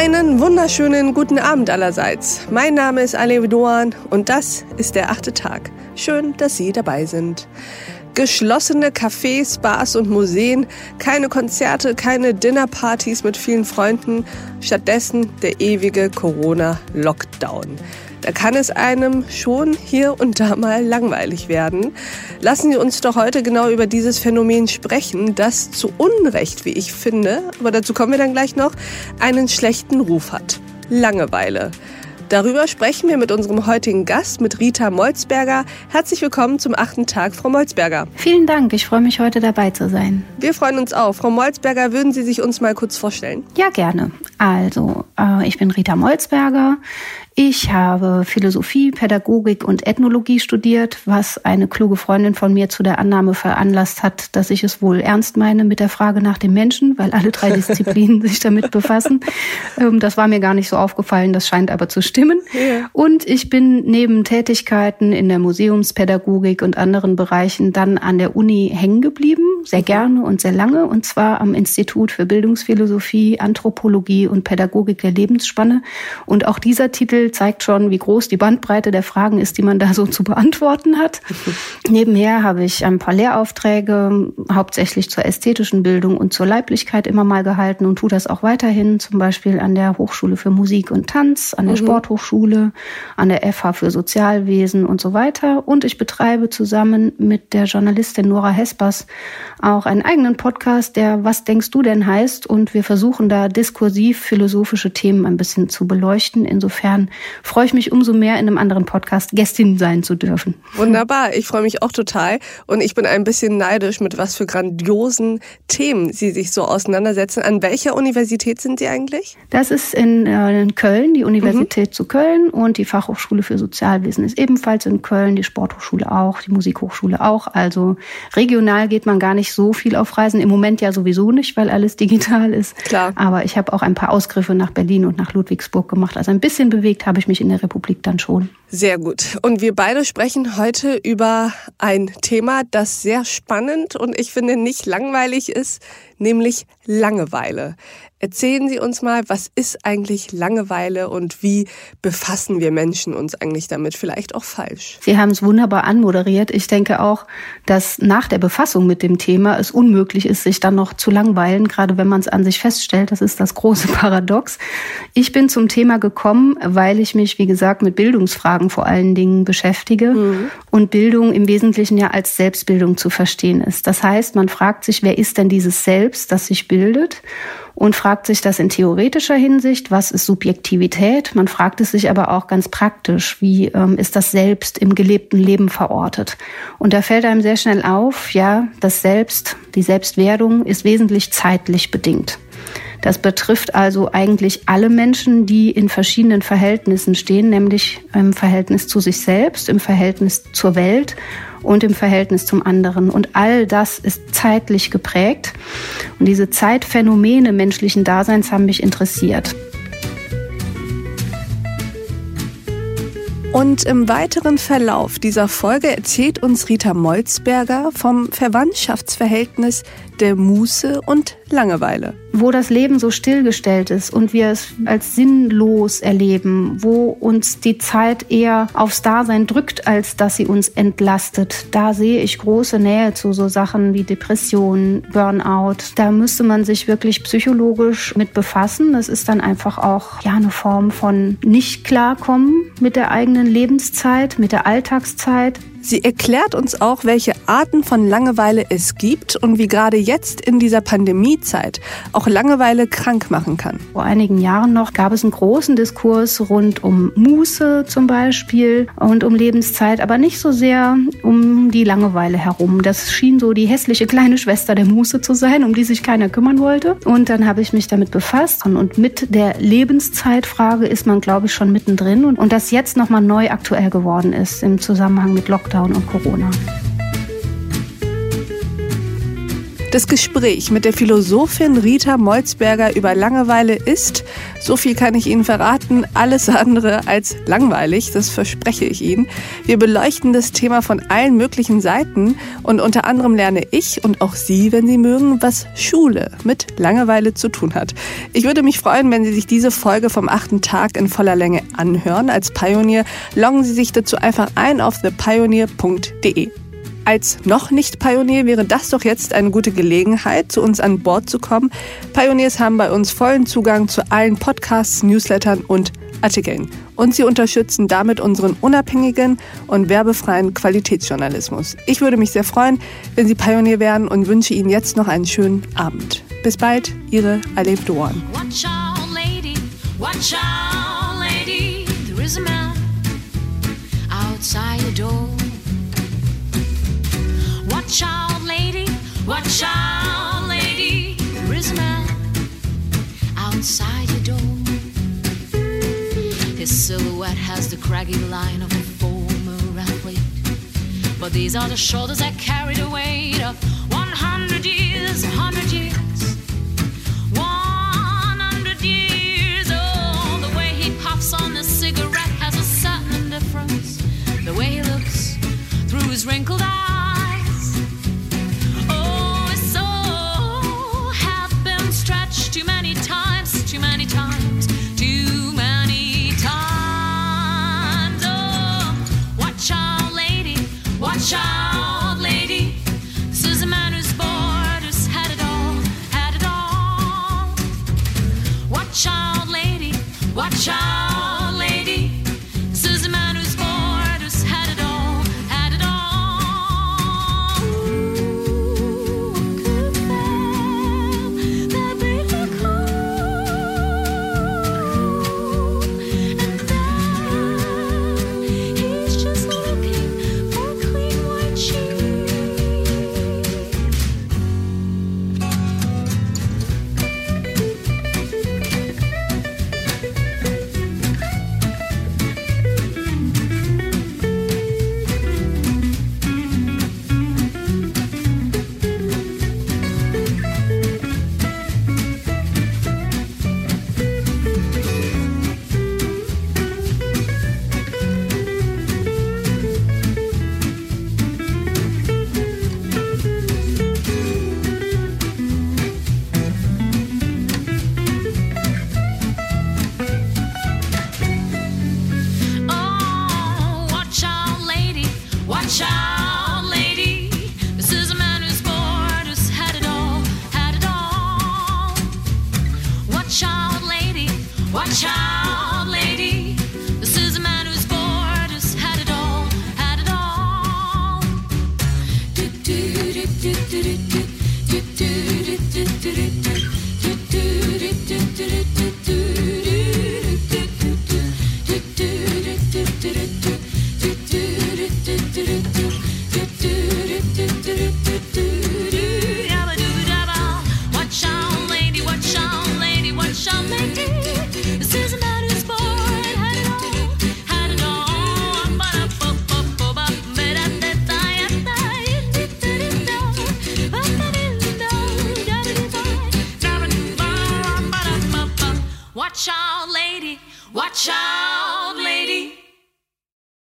Einen wunderschönen guten Abend allerseits. Mein Name ist Ale Doan und das ist der achte Tag. Schön, dass Sie dabei sind. Geschlossene Cafés, Bars und Museen, keine Konzerte, keine Dinnerpartys mit vielen Freunden, stattdessen der ewige Corona-Lockdown. Da kann es einem schon hier und da mal langweilig werden. Lassen Sie uns doch heute genau über dieses Phänomen sprechen, das zu Unrecht, wie ich finde, aber dazu kommen wir dann gleich noch, einen schlechten Ruf hat. Langeweile. Darüber sprechen wir mit unserem heutigen Gast, mit Rita Molzberger. Herzlich willkommen zum achten Tag, Frau Molzberger. Vielen Dank, ich freue mich heute dabei zu sein. Wir freuen uns auch. Frau Molzberger, würden Sie sich uns mal kurz vorstellen? Ja, gerne. Also, äh, ich bin Rita Molzberger. Ich habe Philosophie, Pädagogik und Ethnologie studiert, was eine kluge Freundin von mir zu der Annahme veranlasst hat, dass ich es wohl ernst meine mit der Frage nach dem Menschen, weil alle drei Disziplinen sich damit befassen. Ähm, das war mir gar nicht so aufgefallen, das scheint aber zu stimmen. Ja. Und ich bin neben Tätigkeiten in der Museumspädagogik und anderen Bereichen dann an der Uni hängen geblieben, sehr gerne und sehr lange, und zwar am Institut für Bildungsphilosophie, Anthropologie und Pädagogik der Lebensspanne. Und auch dieser Titel zeigt schon, wie groß die Bandbreite der Fragen ist, die man da so zu beantworten hat. Nebenher habe ich ein paar Lehraufträge, hauptsächlich zur ästhetischen Bildung und zur Leiblichkeit immer mal gehalten und tue das auch weiterhin, zum Beispiel an der Hochschule für Musik und Tanz, an der mhm. Sporthochschule, an der FH für Sozialwesen und so weiter. Und ich betreibe zusammen mit der Journalistin Nora Hespers auch einen eigenen Podcast, der Was denkst du denn heißt? Und wir versuchen da diskursiv philosophische Themen ein bisschen zu beleuchten. Insofern freue ich mich umso mehr, in einem anderen Podcast Gästin sein zu dürfen. Wunderbar, ich freue mich auch total. Und ich bin ein bisschen neidisch, mit was für grandiosen Themen Sie sich so auseinandersetzen. An welcher Universität sind Sie eigentlich? Das ist in, äh, in Köln, die Universität mhm. zu Köln und die Fachhochschule für Sozialwesen ist ebenfalls in Köln, die Sporthochschule auch, die Musikhochschule auch. Also regional geht man gar nicht so viel auf Reisen. Im Moment ja sowieso nicht, weil alles digital ist. Klar. Aber ich habe auch ein paar Ausgriffe nach Berlin und nach Ludwigsburg gemacht. Also ein bisschen bewegt habe ich mich in der Republik dann schon. Sehr gut. Und wir beide sprechen heute über ein Thema, das sehr spannend und ich finde nicht langweilig ist, nämlich Langeweile. Erzählen Sie uns mal, was ist eigentlich Langeweile und wie befassen wir Menschen uns eigentlich damit? Vielleicht auch falsch. Sie haben es wunderbar anmoderiert. Ich denke auch, dass nach der Befassung mit dem Thema es unmöglich ist, sich dann noch zu langweilen, gerade wenn man es an sich feststellt. Das ist das große Paradox. Ich bin zum Thema gekommen, weil ich mich, wie gesagt, mit Bildungsfragen vor allen Dingen beschäftige mhm. und Bildung im Wesentlichen ja als Selbstbildung zu verstehen ist. Das heißt, man fragt sich, wer ist denn dieses Selbst, das sich bildet? Und fragt sich das in theoretischer Hinsicht, was ist Subjektivität? Man fragt es sich aber auch ganz praktisch, wie ähm, ist das Selbst im gelebten Leben verortet? Und da fällt einem sehr schnell auf, ja, das Selbst, die Selbstwerdung ist wesentlich zeitlich bedingt. Das betrifft also eigentlich alle Menschen, die in verschiedenen Verhältnissen stehen, nämlich im Verhältnis zu sich selbst, im Verhältnis zur Welt und im Verhältnis zum anderen. Und all das ist zeitlich geprägt. Und diese Zeitphänomene menschlichen Daseins haben mich interessiert. Und im weiteren Verlauf dieser Folge erzählt uns Rita Molzberger vom Verwandtschaftsverhältnis der Muße und Langeweile. Wo das Leben so stillgestellt ist und wir es als sinnlos erleben, wo uns die Zeit eher aufs Dasein drückt, als dass sie uns entlastet, da sehe ich große Nähe zu so Sachen wie Depression, Burnout. Da müsste man sich wirklich psychologisch mit befassen. Das ist dann einfach auch ja eine Form von nicht klarkommen mit der eigenen Lebenszeit, mit der Alltagszeit. Sie erklärt uns auch, welche Arten von Langeweile es gibt und wie gerade jetzt in dieser Pandemiezeit auch Langeweile krank machen kann. Vor einigen Jahren noch gab es einen großen Diskurs rund um Muße zum Beispiel und um Lebenszeit, aber nicht so sehr um die Langeweile herum. Das schien so die hässliche kleine Schwester der Muße zu sein, um die sich keiner kümmern wollte. Und dann habe ich mich damit befasst und mit der Lebenszeitfrage ist man, glaube ich, schon mittendrin und, und das jetzt nochmal neu aktuell geworden ist im Zusammenhang mit Lockdown Lockdown und Corona. Das Gespräch mit der Philosophin Rita Molzberger über Langeweile ist, so viel kann ich Ihnen verraten, alles andere als langweilig, das verspreche ich Ihnen. Wir beleuchten das Thema von allen möglichen Seiten und unter anderem lerne ich und auch Sie, wenn Sie mögen, was Schule mit Langeweile zu tun hat. Ich würde mich freuen, wenn Sie sich diese Folge vom achten Tag in voller Länge anhören. Als Pionier loggen Sie sich dazu einfach ein auf thepioneer.de. Als noch nicht Pionier wäre das doch jetzt eine gute Gelegenheit, zu uns an Bord zu kommen. Pioneers haben bei uns vollen Zugang zu allen Podcasts, Newslettern und Artikeln. Und sie unterstützen damit unseren unabhängigen und werbefreien Qualitätsjournalismus. Ich würde mich sehr freuen, wenn Sie Pionier werden und wünsche Ihnen jetzt noch einen schönen Abend. Bis bald, Ihre Alef Doan. Watch out, lady. Watch out, lady. There is a man outside your door. Silhouette has the craggy line of a former athlete. But these are the shoulders that carry the weight of 100 years, 100 years. 100 years. The way he puffs on cigarette has a certain difference. The way he looks through his wrinkled eyes. Watch out, lady.